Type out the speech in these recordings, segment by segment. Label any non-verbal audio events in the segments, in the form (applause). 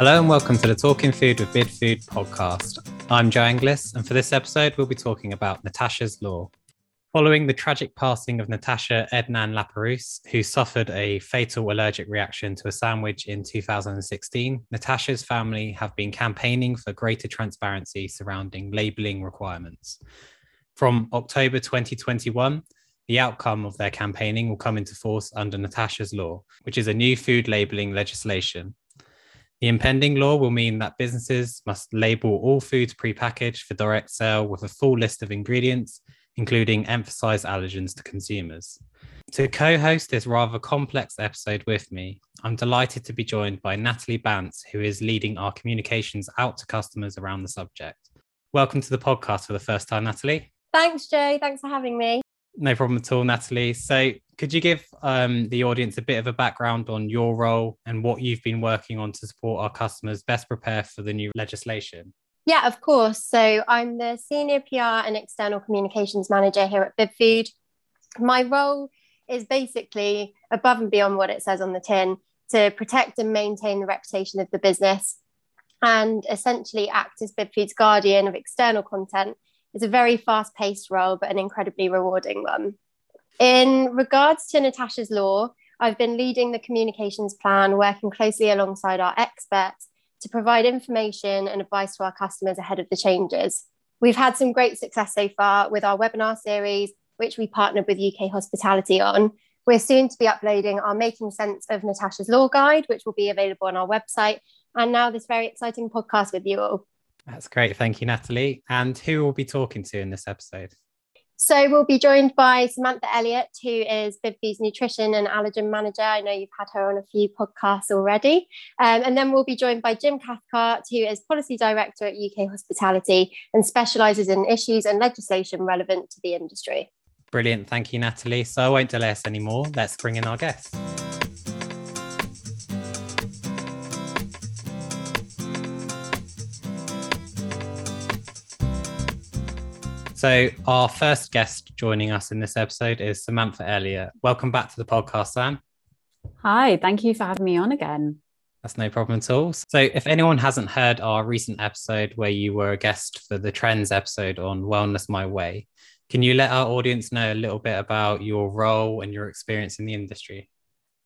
Hello and welcome to the Talking Food with Bidfood podcast. I'm Joe Anglis, and for this episode, we'll be talking about Natasha's Law. Following the tragic passing of Natasha Ednan Laperouse, who suffered a fatal allergic reaction to a sandwich in 2016, Natasha's family have been campaigning for greater transparency surrounding labelling requirements. From October 2021, the outcome of their campaigning will come into force under Natasha's Law, which is a new food labelling legislation the impending law will mean that businesses must label all foods prepackaged for direct sale with a full list of ingredients, including emphasized allergens to consumers. To co host this rather complex episode with me, I'm delighted to be joined by Natalie Bantz, who is leading our communications out to customers around the subject. Welcome to the podcast for the first time, Natalie. Thanks, Joe. Thanks for having me. No problem at all, Natalie. So, could you give um, the audience a bit of a background on your role and what you've been working on to support our customers best prepare for the new legislation? Yeah, of course. So, I'm the Senior PR and External Communications Manager here at Bidfood. My role is basically above and beyond what it says on the tin to protect and maintain the reputation of the business and essentially act as Bidfood's guardian of external content it's a very fast paced role, but an incredibly rewarding one. In regards to Natasha's Law, I've been leading the communications plan, working closely alongside our experts to provide information and advice to our customers ahead of the changes. We've had some great success so far with our webinar series, which we partnered with UK Hospitality on. We're soon to be uploading our Making Sense of Natasha's Law Guide, which will be available on our website. And now this very exciting podcast with you all. That's great. Thank you, Natalie. And who will be talking to in this episode? So we'll be joined by Samantha Elliott, who is Bidfood's nutrition and allergen manager. I know you've had her on a few podcasts already. Um, and then we'll be joined by Jim Cathcart, who is policy director at UK Hospitality and specialises in issues and legislation relevant to the industry. Brilliant. Thank you, Natalie. So I won't delay us anymore. Let's bring in our guests. So, our first guest joining us in this episode is Samantha Elliott. Welcome back to the podcast, Sam. Hi, thank you for having me on again. That's no problem at all. So, if anyone hasn't heard our recent episode where you were a guest for the Trends episode on Wellness My Way, can you let our audience know a little bit about your role and your experience in the industry?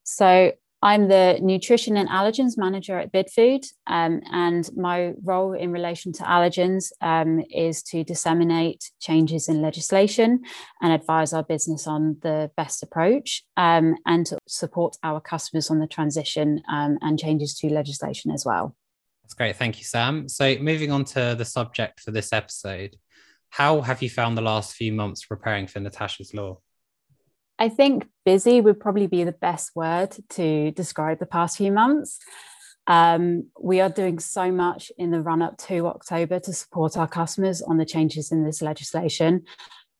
So, I'm the nutrition and allergens manager at BidFood, um, and my role in relation to allergens um, is to disseminate changes in legislation and advise our business on the best approach um, and to support our customers on the transition um, and changes to legislation as well. That's great. Thank you, Sam. So, moving on to the subject for this episode, how have you found the last few months preparing for Natasha's Law? I think busy would probably be the best word to describe the past few months. Um, we are doing so much in the run up to October to support our customers on the changes in this legislation.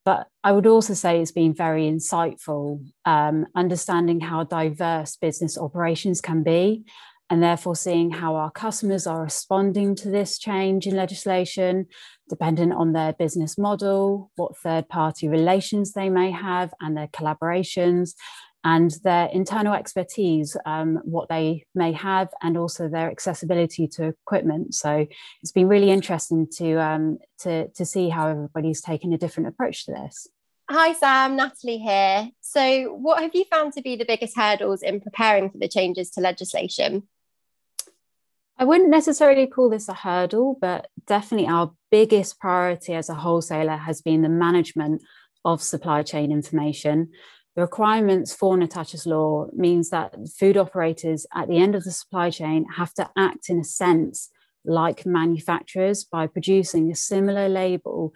But I would also say it's been very insightful, um, understanding how diverse business operations can be and therefore seeing how our customers are responding to this change in legislation, dependent on their business model, what third party relations they may have, and their collaborations, and their internal expertise, um, what they may have, and also their accessibility to equipment. So it's been really interesting to, um, to, to see how everybody's taken a different approach to this. Hi, Sam, Natalie here. So, what have you found to be the biggest hurdles in preparing for the changes to legislation? I wouldn't necessarily call this a hurdle, but definitely our biggest priority as a wholesaler has been the management of supply chain information. The requirements for Natasha's law means that food operators at the end of the supply chain have to act in a sense like manufacturers by producing a similar label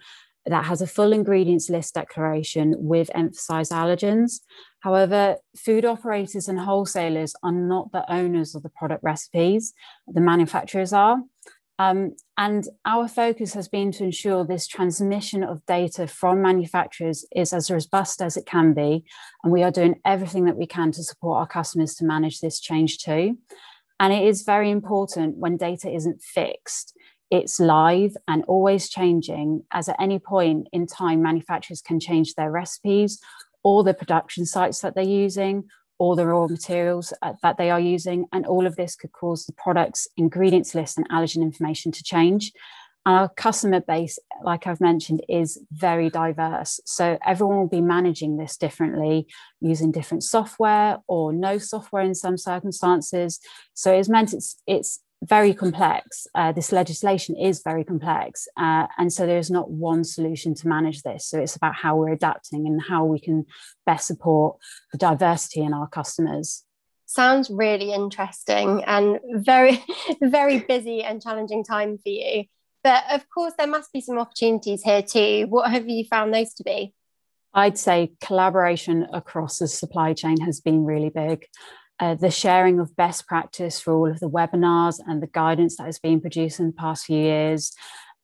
that has a full ingredients list declaration with emphasized allergens. However, food operators and wholesalers are not the owners of the product recipes, the manufacturers are. Um, and our focus has been to ensure this transmission of data from manufacturers is as robust as it can be. And we are doing everything that we can to support our customers to manage this change too. And it is very important when data isn't fixed it's live and always changing, as at any point in time, manufacturers can change their recipes or the production sites that they're using, all the raw materials uh, that they are using. And all of this could cause the product's ingredients list and allergen information to change. Our customer base, like I've mentioned, is very diverse. So everyone will be managing this differently using different software or no software in some circumstances. So it's meant it's it's very complex. Uh, this legislation is very complex. Uh, and so there's not one solution to manage this. So it's about how we're adapting and how we can best support the diversity in our customers. Sounds really interesting and very, (laughs) very busy and challenging time for you. But of course, there must be some opportunities here too. What have you found those to be? I'd say collaboration across the supply chain has been really big. Uh, the sharing of best practice for all of the webinars and the guidance that has been produced in the past few years.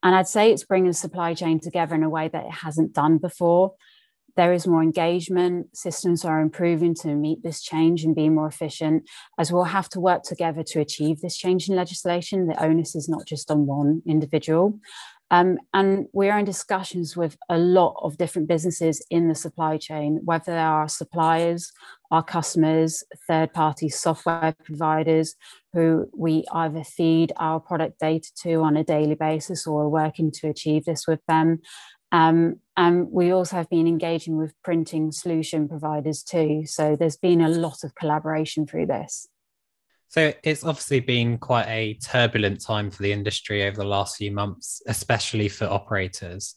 And I'd say it's bringing the supply chain together in a way that it hasn't done before. There is more engagement, systems are improving to meet this change and be more efficient, as we'll have to work together to achieve this change in legislation. The onus is not just on one individual. Um, and we are in discussions with a lot of different businesses in the supply chain, whether they are suppliers, our customers, third party software providers who we either feed our product data to on a daily basis or are working to achieve this with them. Um, and we also have been engaging with printing solution providers too. So there's been a lot of collaboration through this. So it's obviously been quite a turbulent time for the industry over the last few months, especially for operators.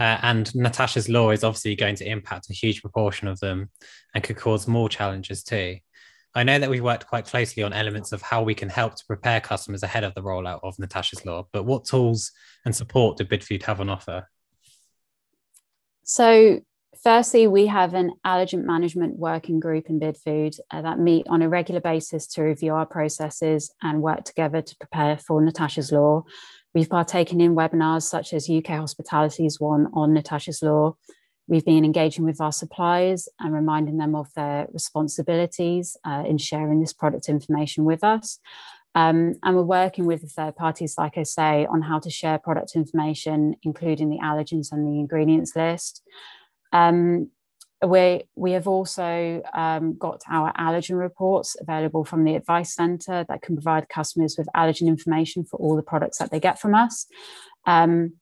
Uh, and Natasha's law is obviously going to impact a huge proportion of them and could cause more challenges too. I know that we've worked quite closely on elements of how we can help to prepare customers ahead of the rollout of Natasha's law, but what tools and support do Bidfood have on offer? So, Firstly, we have an allergen management working group in Bidfood uh, that meet on a regular basis to review our processes and work together to prepare for Natasha's Law. We've partaken in webinars such as UK Hospitality's one on Natasha's Law. We've been engaging with our suppliers and reminding them of their responsibilities uh, in sharing this product information with us. Um, and we're working with third parties, like I say, on how to share product information, including the allergens and the ingredients list. Um, we, we have also um, got our allergen reports available from the Advice Centre that can provide customers with allergen information for all the products that they get from us. Um,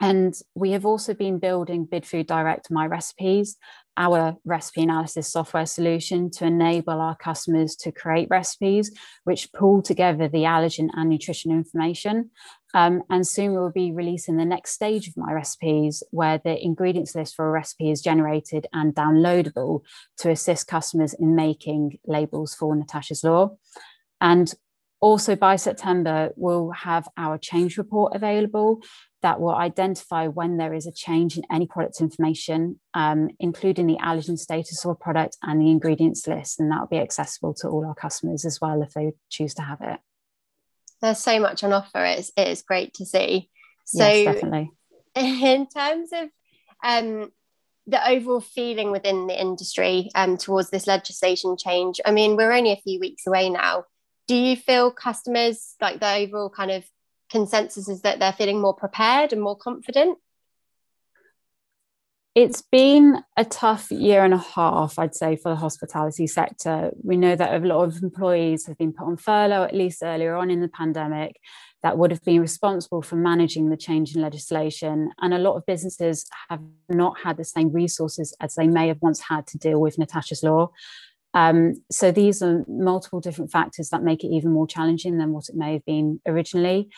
and we have also been building Bidfood Direct My Recipes, our recipe analysis software solution to enable our customers to create recipes which pull together the allergen and nutrition information. Um, and soon we will be releasing the next stage of my recipes, where the ingredients list for a recipe is generated and downloadable to assist customers in making labels for Natasha's Law. And also by September, we'll have our change report available that will identify when there is a change in any product information, um, including the allergen status of a product and the ingredients list. And that will be accessible to all our customers as well if they choose to have it there's so much on offer. It's, it is great to see. So, yes, definitely. (laughs) In terms of um, the overall feeling within the industry um, towards this legislation change, I mean, we're only a few weeks away now. Do you feel customers, like the overall kind of consensus is that they're feeling more prepared and more confident? It's been a tough year and a half, I'd say, for the hospitality sector. We know that a lot of employees have been put on furlough, at least earlier on in the pandemic, that would have been responsible for managing the change in legislation. And a lot of businesses have not had the same resources as they may have once had to deal with Natasha's law. Um, so these are multiple different factors that make it even more challenging than what it may have been originally.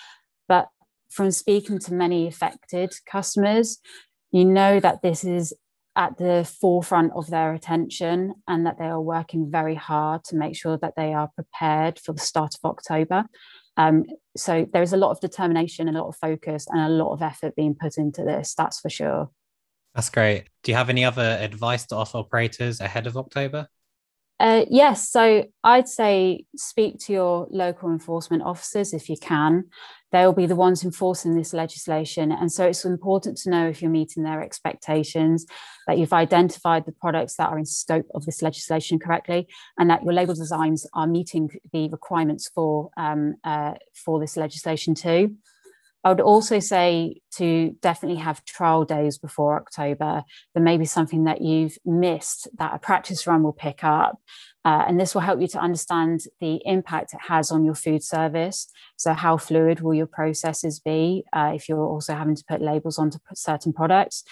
But from speaking to many affected customers, you know that this is at the forefront of their attention and that they are working very hard to make sure that they are prepared for the start of October. Um, so there is a lot of determination, a lot of focus, and a lot of effort being put into this, that's for sure. That's great. Do you have any other advice to offer operators ahead of October? Uh, yes, so I'd say speak to your local enforcement officers if you can. They'll be the ones enforcing this legislation. And so it's important to know if you're meeting their expectations, that you've identified the products that are in scope of this legislation correctly, and that your label designs are meeting the requirements for, um, uh, for this legislation too. I would also say to definitely have trial days before October. There may be something that you've missed that a practice run will pick up. Uh, and this will help you to understand the impact it has on your food service. So, how fluid will your processes be uh, if you're also having to put labels onto certain products?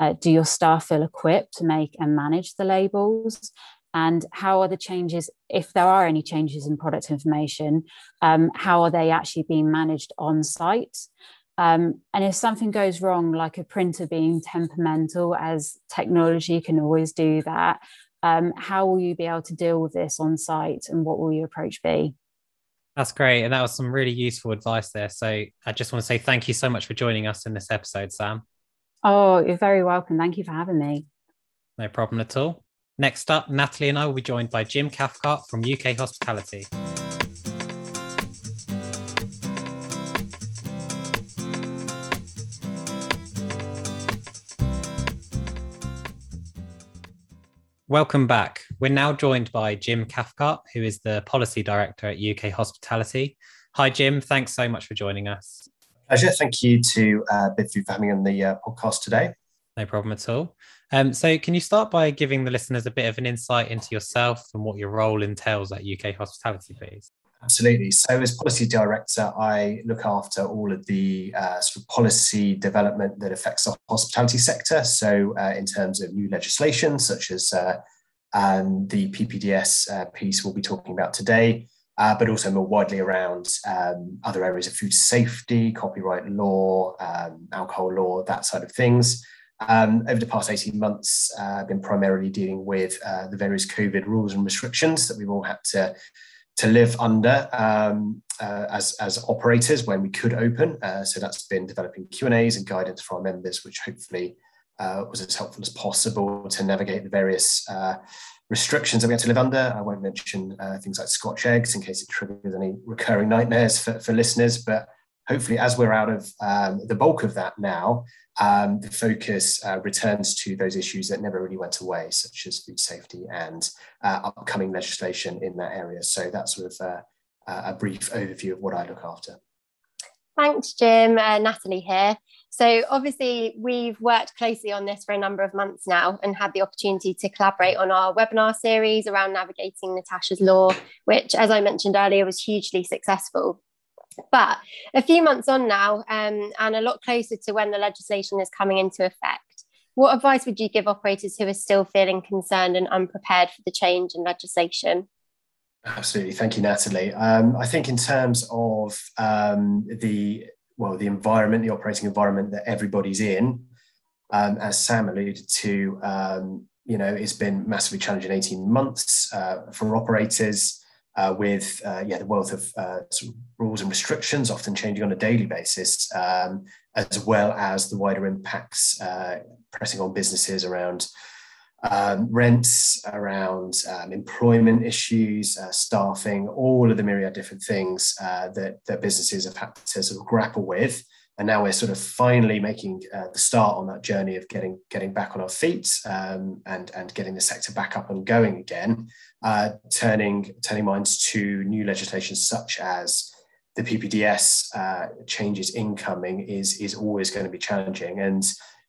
Uh, do your staff feel equipped to make and manage the labels? And how are the changes if there are any changes in product information um, how are they actually being managed on site? Um, and if something goes wrong like a printer being temperamental as technology can always do that um, how will you be able to deal with this on site and what will your approach be? That's great and that was some really useful advice there. So i just want to say thank you so much for joining us in this episode sam. Oh you're very welcome. Thank you for having me. No problem at all Next up, Natalie and I will be joined by Jim Cathcart from UK Hospitality. Welcome back. We're now joined by Jim Cathcart, who is the Policy Director at UK Hospitality. Hi, Jim. Thanks so much for joining us. Pleasure. Thank you to uh, Bidfood for having me on the uh, podcast today. No problem at all. Um, so, can you start by giving the listeners a bit of an insight into yourself and what your role entails at UK Hospitality, please? Absolutely. So, as policy director, I look after all of the uh, sort of policy development that affects the hospitality sector. So, uh, in terms of new legislation, such as uh, um, the PPDS uh, piece we'll be talking about today, uh, but also more widely around um, other areas of food safety, copyright law, um, alcohol law, that side of things. Um, over the past 18 months, uh, I've been primarily dealing with uh, the various COVID rules and restrictions that we've all had to, to live under um, uh, as, as operators when we could open. Uh, so that's been developing Q&As and guidance for our members, which hopefully uh, was as helpful as possible to navigate the various uh, restrictions that we had to live under. I won't mention things like Scotch eggs in case it triggers any recurring nightmares for, for listeners, but hopefully as we're out of um, the bulk of that now, um, the focus uh, returns to those issues that never really went away, such as food safety and uh, upcoming legislation in that area. So that's sort of uh, a brief overview of what I look after. Thanks, Jim. Uh, Natalie here. So, obviously, we've worked closely on this for a number of months now and had the opportunity to collaborate on our webinar series around navigating Natasha's law, which, as I mentioned earlier, was hugely successful. But a few months on now, um, and a lot closer to when the legislation is coming into effect, what advice would you give operators who are still feeling concerned and unprepared for the change in legislation? Absolutely, thank you, Natalie. Um, I think in terms of um, the well, the environment, the operating environment that everybody's in, um, as Sam alluded to, um, you know, it's been massively challenging 18 months uh, for operators uh, with uh, yeah the wealth of uh, rules and restrictions, often changing on a daily basis, um, as well as the wider impacts uh, pressing on businesses around um, rents, around um, employment issues, uh, staffing, all of the myriad different things uh, that that businesses have had to sort of grapple with. And now we're sort of finally making the start on that journey of getting getting back on our feet um, and and getting the sector back up and going again, uh, turning turning minds to new legislation such as the PPDS uh, changes incoming is is always going to be challenging and.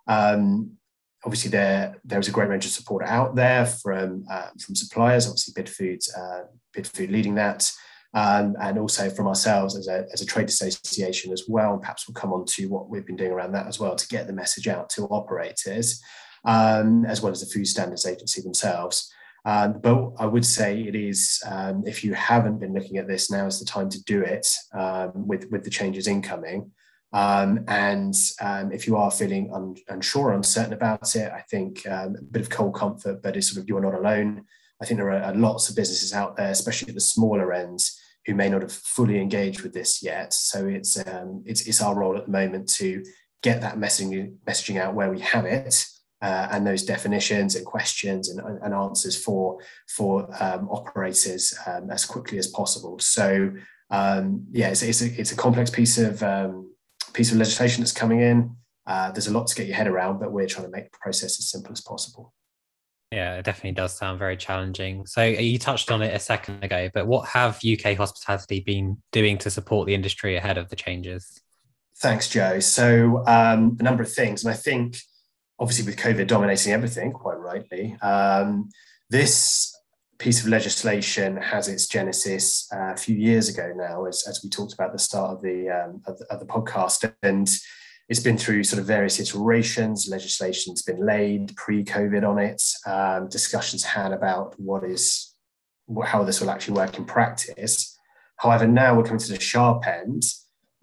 Um, obviously, there there is a great range of support out there from uh, from suppliers. Obviously, Bidfood uh, Bidfood leading that, um, and also from ourselves as a, as a trade association as well. And perhaps we'll come on to what we've been doing around that as well to get the message out to operators, um, as well as the Food Standards Agency themselves. Um, but I would say it is, um, if you haven't been looking at this, now is the time to do it um, with, with the changes incoming. Um, and um, if you are feeling un- unsure, uncertain about it, I think um, a bit of cold comfort, but it's sort of you're not alone. I think there are lots of businesses out there, especially at the smaller ends, who may not have fully engaged with this yet. So it's it's, it's our role at the moment to get that messaging messaging out where we have it. Uh, and those definitions and questions and, and answers for for um, operators um, as quickly as possible. So um, yeah, it's, it's, a, it's a complex piece of um, piece of legislation that's coming in. Uh, there's a lot to get your head around, but we're trying to make the process as simple as possible. Yeah, it definitely does sound very challenging. So uh, you touched on it a second ago, but what have UK hospitality been doing to support the industry ahead of the changes? Thanks, Joe. So um, a number of things, and I think obviously with COVID dominating everything, quite rightly, um, this piece of legislation has its genesis uh, a few years ago now, as, as we talked about at the start of the, um, of the, of the podcast, and it's been through sort of various iterations. Legislation's been laid pre-COVID on it. Um, discussions had about what is how this will actually work in practice. However, now we're coming to the sharp end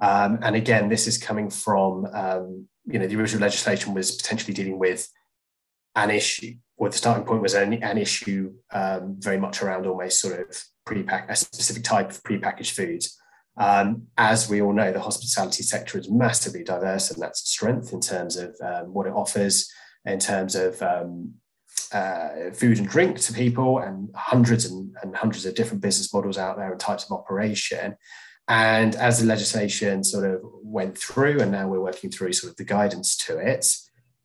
um, and again, this is coming from, um, you know, the original legislation was potentially dealing with an issue, or the starting point was an, an issue um, very much around almost sort of pre-pack, a specific type of pre-packaged foods. Um, as we all know, the hospitality sector is massively diverse, and that's a strength in terms of um, what it offers, in terms of um, uh, food and drink to people, and hundreds and, and hundreds of different business models out there and types of operation. And as the legislation sort of went through, and now we're working through sort of the guidance to it,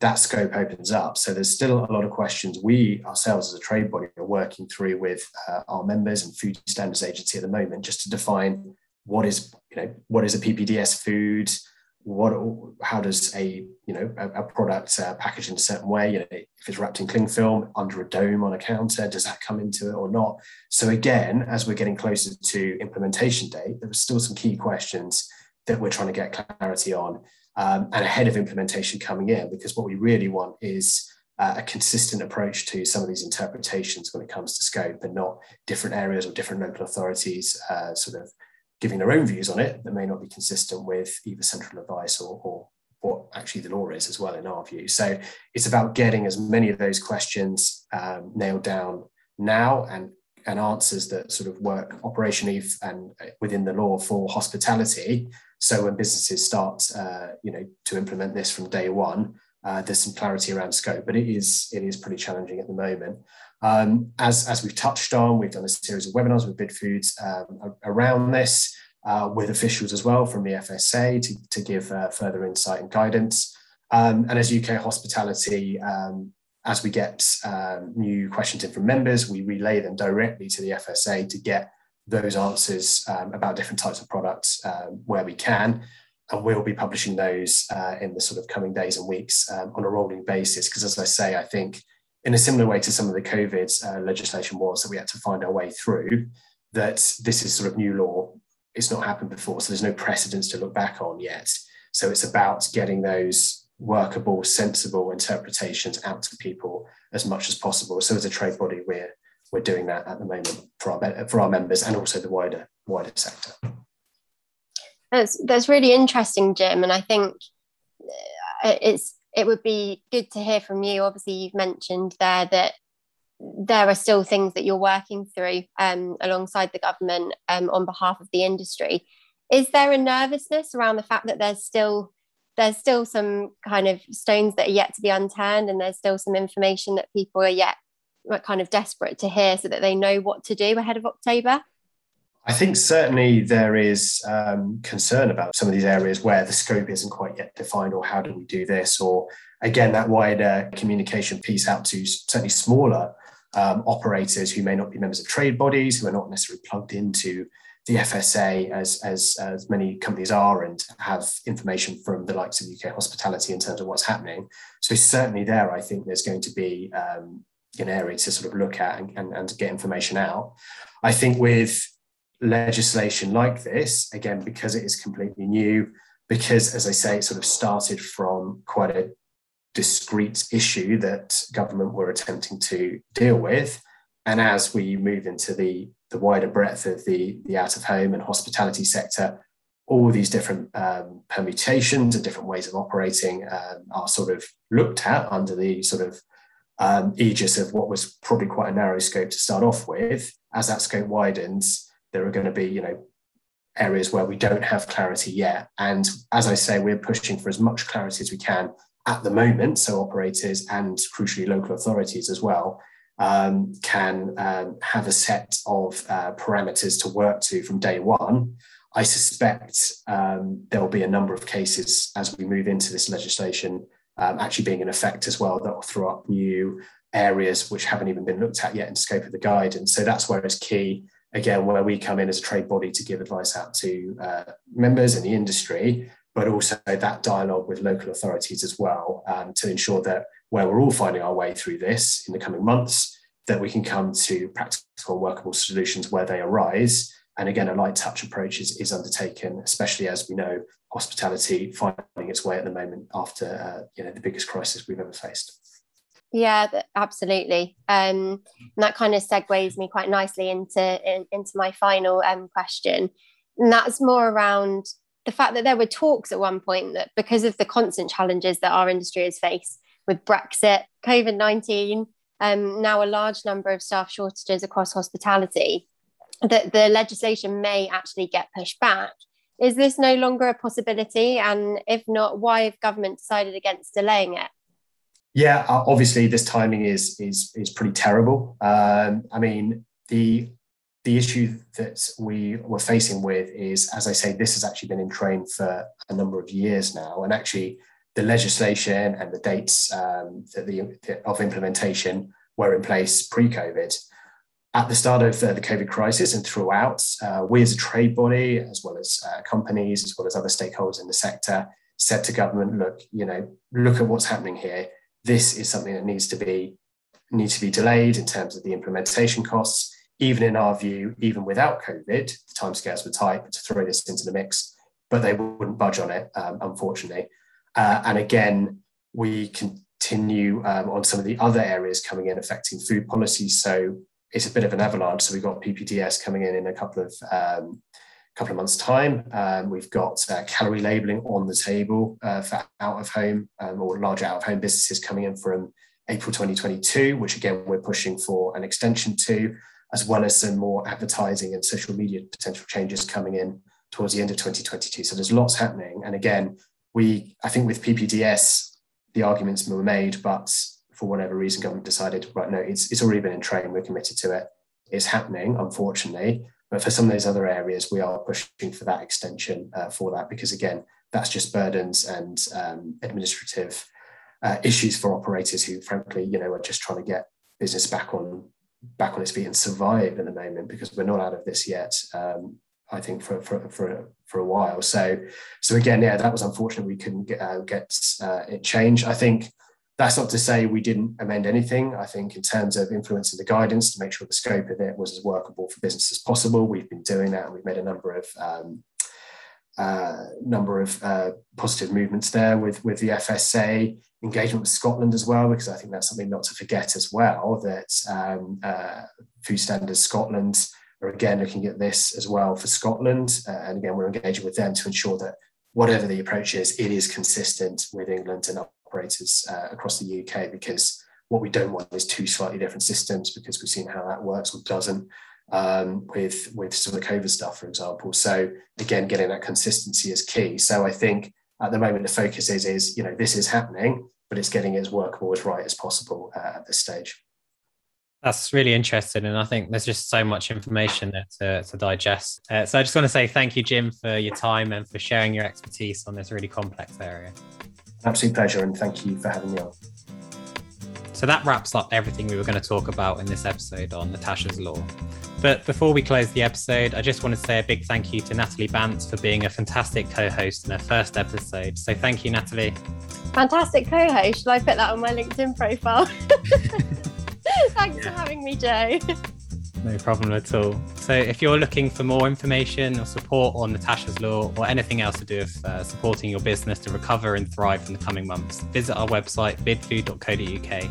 that scope opens up. So there's still a lot of questions we ourselves as a trade body are working through with uh, our members and Food Standards Agency at the moment, just to define what is you know what is a PPDS food, what how does a you know a, a product uh, packaged in a certain way you know if it's wrapped in cling film under a dome on a counter does that come into it or not? So again as we're getting closer to implementation date there are still some key questions that we're trying to get clarity on um, and ahead of implementation coming in because what we really want is uh, a consistent approach to some of these interpretations when it comes to scope and not different areas or different local authorities uh, sort of giving their own views on it that may not be consistent with either central advice or, or what actually the law is as well in our view. So it's about getting as many of those questions um, nailed down now and and answers that sort of work operationally and within the law for hospitality. So when businesses start, uh, you know, to implement this from day one, uh, there's some clarity around scope, but it is it is pretty challenging at the moment. Um, as, as we've touched on, we've done a series of webinars with BidFoods um, around this, uh, with officials as well from the FSA to, to give uh, further insight and guidance. Um, and as UK Hospitality, um, as we get um, new questions in from members, we relay them directly to the FSA to get those answers um, about different types of products where we can and we'll be publishing those uh, in the sort of coming days and weeks um, on a rolling basis. Because as I say, I think in a similar way to some of the COVID uh, legislation was that we had to find our way through, that this is sort of new law. It's not happened before, so there's no precedence to look back on yet. So it's about getting those workable, sensible interpretations out to people as much as possible. So as a trade body, we're we're doing that at the moment for our for our members and also the wider wider sector. That's that's really interesting, Jim, and I think uh, it's it would be good to hear from you. Obviously, you've mentioned there that there are still things that you're working through um, alongside the government um, on behalf of the industry. Is there a nervousness around the fact that there's still there's still some kind of stones that are yet to be unturned, and there's still some information that people are yet kind of desperate to hear, so that they know what to do ahead of October? I think certainly there is um, concern about some of these areas where the scope isn't quite yet defined, or how do we do this, or again that wider communication piece out to certainly smaller um, operators who may not be members of trade bodies, who are not necessarily plugged into the FSA as, as, as many companies are and have information from the likes of UK hospitality in terms of what's happening. So certainly there, I think there's going to be um, an area to sort of look at and, and, and get information out. I think with legislation like this, again, because it is completely new, because, as I say, it sort of started from quite a discrete issue that government were attempting to deal with. And as we move into the, the wider breadth of the, the out of home and hospitality sector, all these different um, permutations and different ways of operating um, are sort of looked at under the sort of um, aegis of what was probably quite a narrow scope to start off with. As that scope widens, there are going to be, you know, areas where we don't have clarity yet. And as I say, we're pushing for as much clarity as we can at the moment. So operators and crucially local authorities as well um, can um, have a set of uh, parameters to work to from day one. I suspect um, there'll be a number of cases as we move into this legislation um, actually being in effect as well that will throw up new areas which haven't even been looked at yet in scope of the guidance. So that's where it's key again, where we come in as a trade body to give advice out to uh, members in the industry, but also that dialogue with local authorities as well um, to ensure that where we're all finding our way through this in the coming months, that we can come to practical and workable solutions where they arise. And again, a light touch approach is, is undertaken, especially as we know hospitality finding its way at the moment after uh, you know the biggest crisis we've ever faced. Yeah, absolutely. Um, and that kind of segues me quite nicely into in, into my final um, question, and that's more around the fact that there were talks at one point that because of the constant challenges that our industry has faced with Brexit, COVID nineteen, um, now a large number of staff shortages across hospitality, that the legislation may actually get pushed back. Is this no longer a possibility? And if not, why have government decided against delaying it? Yeah, obviously this timing is is is pretty terrible. Um, I mean, the the issue that we were facing with is, as I say, this has actually been in train for a number of years now, and actually the legislation and the dates um, the, the, of implementation were in place pre-COVID. At the start of uh, the COVID crisis and throughout, uh, we as a trade body, as well as uh, companies, as well as other stakeholders in the sector, said to government, "Look, you know, look at what's happening here this is something that needs to be needs to be delayed in terms of the implementation costs. Even in our view, even without COVID, the timescales were tight to throw this into the mix, but they wouldn't budge on it, um, unfortunately. Uh, and again, we continue um, on some of the other areas coming in affecting food policy. So it's a bit of an avalanche. So we've got PPDS coming in in a couple of um, couple of months' time. Um, we've got uh, calorie labeling on the table uh, for out of home um, or larger out of home businesses coming in from April 2022, which again we're pushing for an extension to, as well as some more advertising and social media potential changes coming in towards the end of 2022. So there's lots happening. And again, we I think with PPDS, the arguments were made, but for whatever reason, government decided, right, no, it's, it's already been in train, we're committed to it. It's happening, unfortunately. But for some of those other areas, we are pushing for that extension uh, for that because, again, that's just burdens and um, administrative uh, issues for operators who, frankly, you know, are just trying to get business back on back on its feet and survive at the moment because we're not out of this yet. Um, I think for for for for a while. So so again, yeah, that was unfortunate. We couldn't get uh, get uh, it changed. I think that's not to say we didn't amend anything. I think in terms of influencing the guidance to make sure the scope of it was as workable for business as possible, we've been doing that and we've made a number of um, uh, number of uh, positive movements there with with the FSA engagement with Scotland as well, because I think that's something not to forget as well that um, uh, Food Standards Scotland are again looking at this as well for Scotland, uh, and again we're engaging with them to ensure that whatever the approach is, it is consistent with England and operators uh, across the UK because what we don't want is two slightly different systems because we've seen how that works or doesn't um, with with some of the COVID stuff, for example. So again, getting that consistency is key. So I think at the moment the focus is is you know this is happening, but it's getting as workable as right as possible uh, at this stage. That's really interesting, and I think there's just so much information there to, to digest. Uh, so I just want to say thank you, Jim, for your time and for sharing your expertise on this really complex area. Absolute pleasure, and thank you for having me on. So that wraps up everything we were going to talk about in this episode on Natasha's Law. But before we close the episode, I just want to say a big thank you to Natalie Bantz for being a fantastic co host in her first episode. So thank you, Natalie. Fantastic co host. Shall I put that on my LinkedIn profile? (laughs) (laughs) Thanks yeah. for having me, Joe. No problem at all. So, if you're looking for more information or support on Natasha's Law or anything else to do with uh, supporting your business to recover and thrive in the coming months, visit our website, bidfood.co.uk.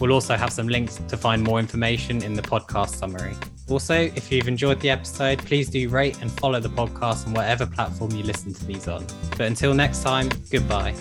We'll also have some links to find more information in the podcast summary. Also, if you've enjoyed the episode, please do rate and follow the podcast on whatever platform you listen to these on. But until next time, goodbye.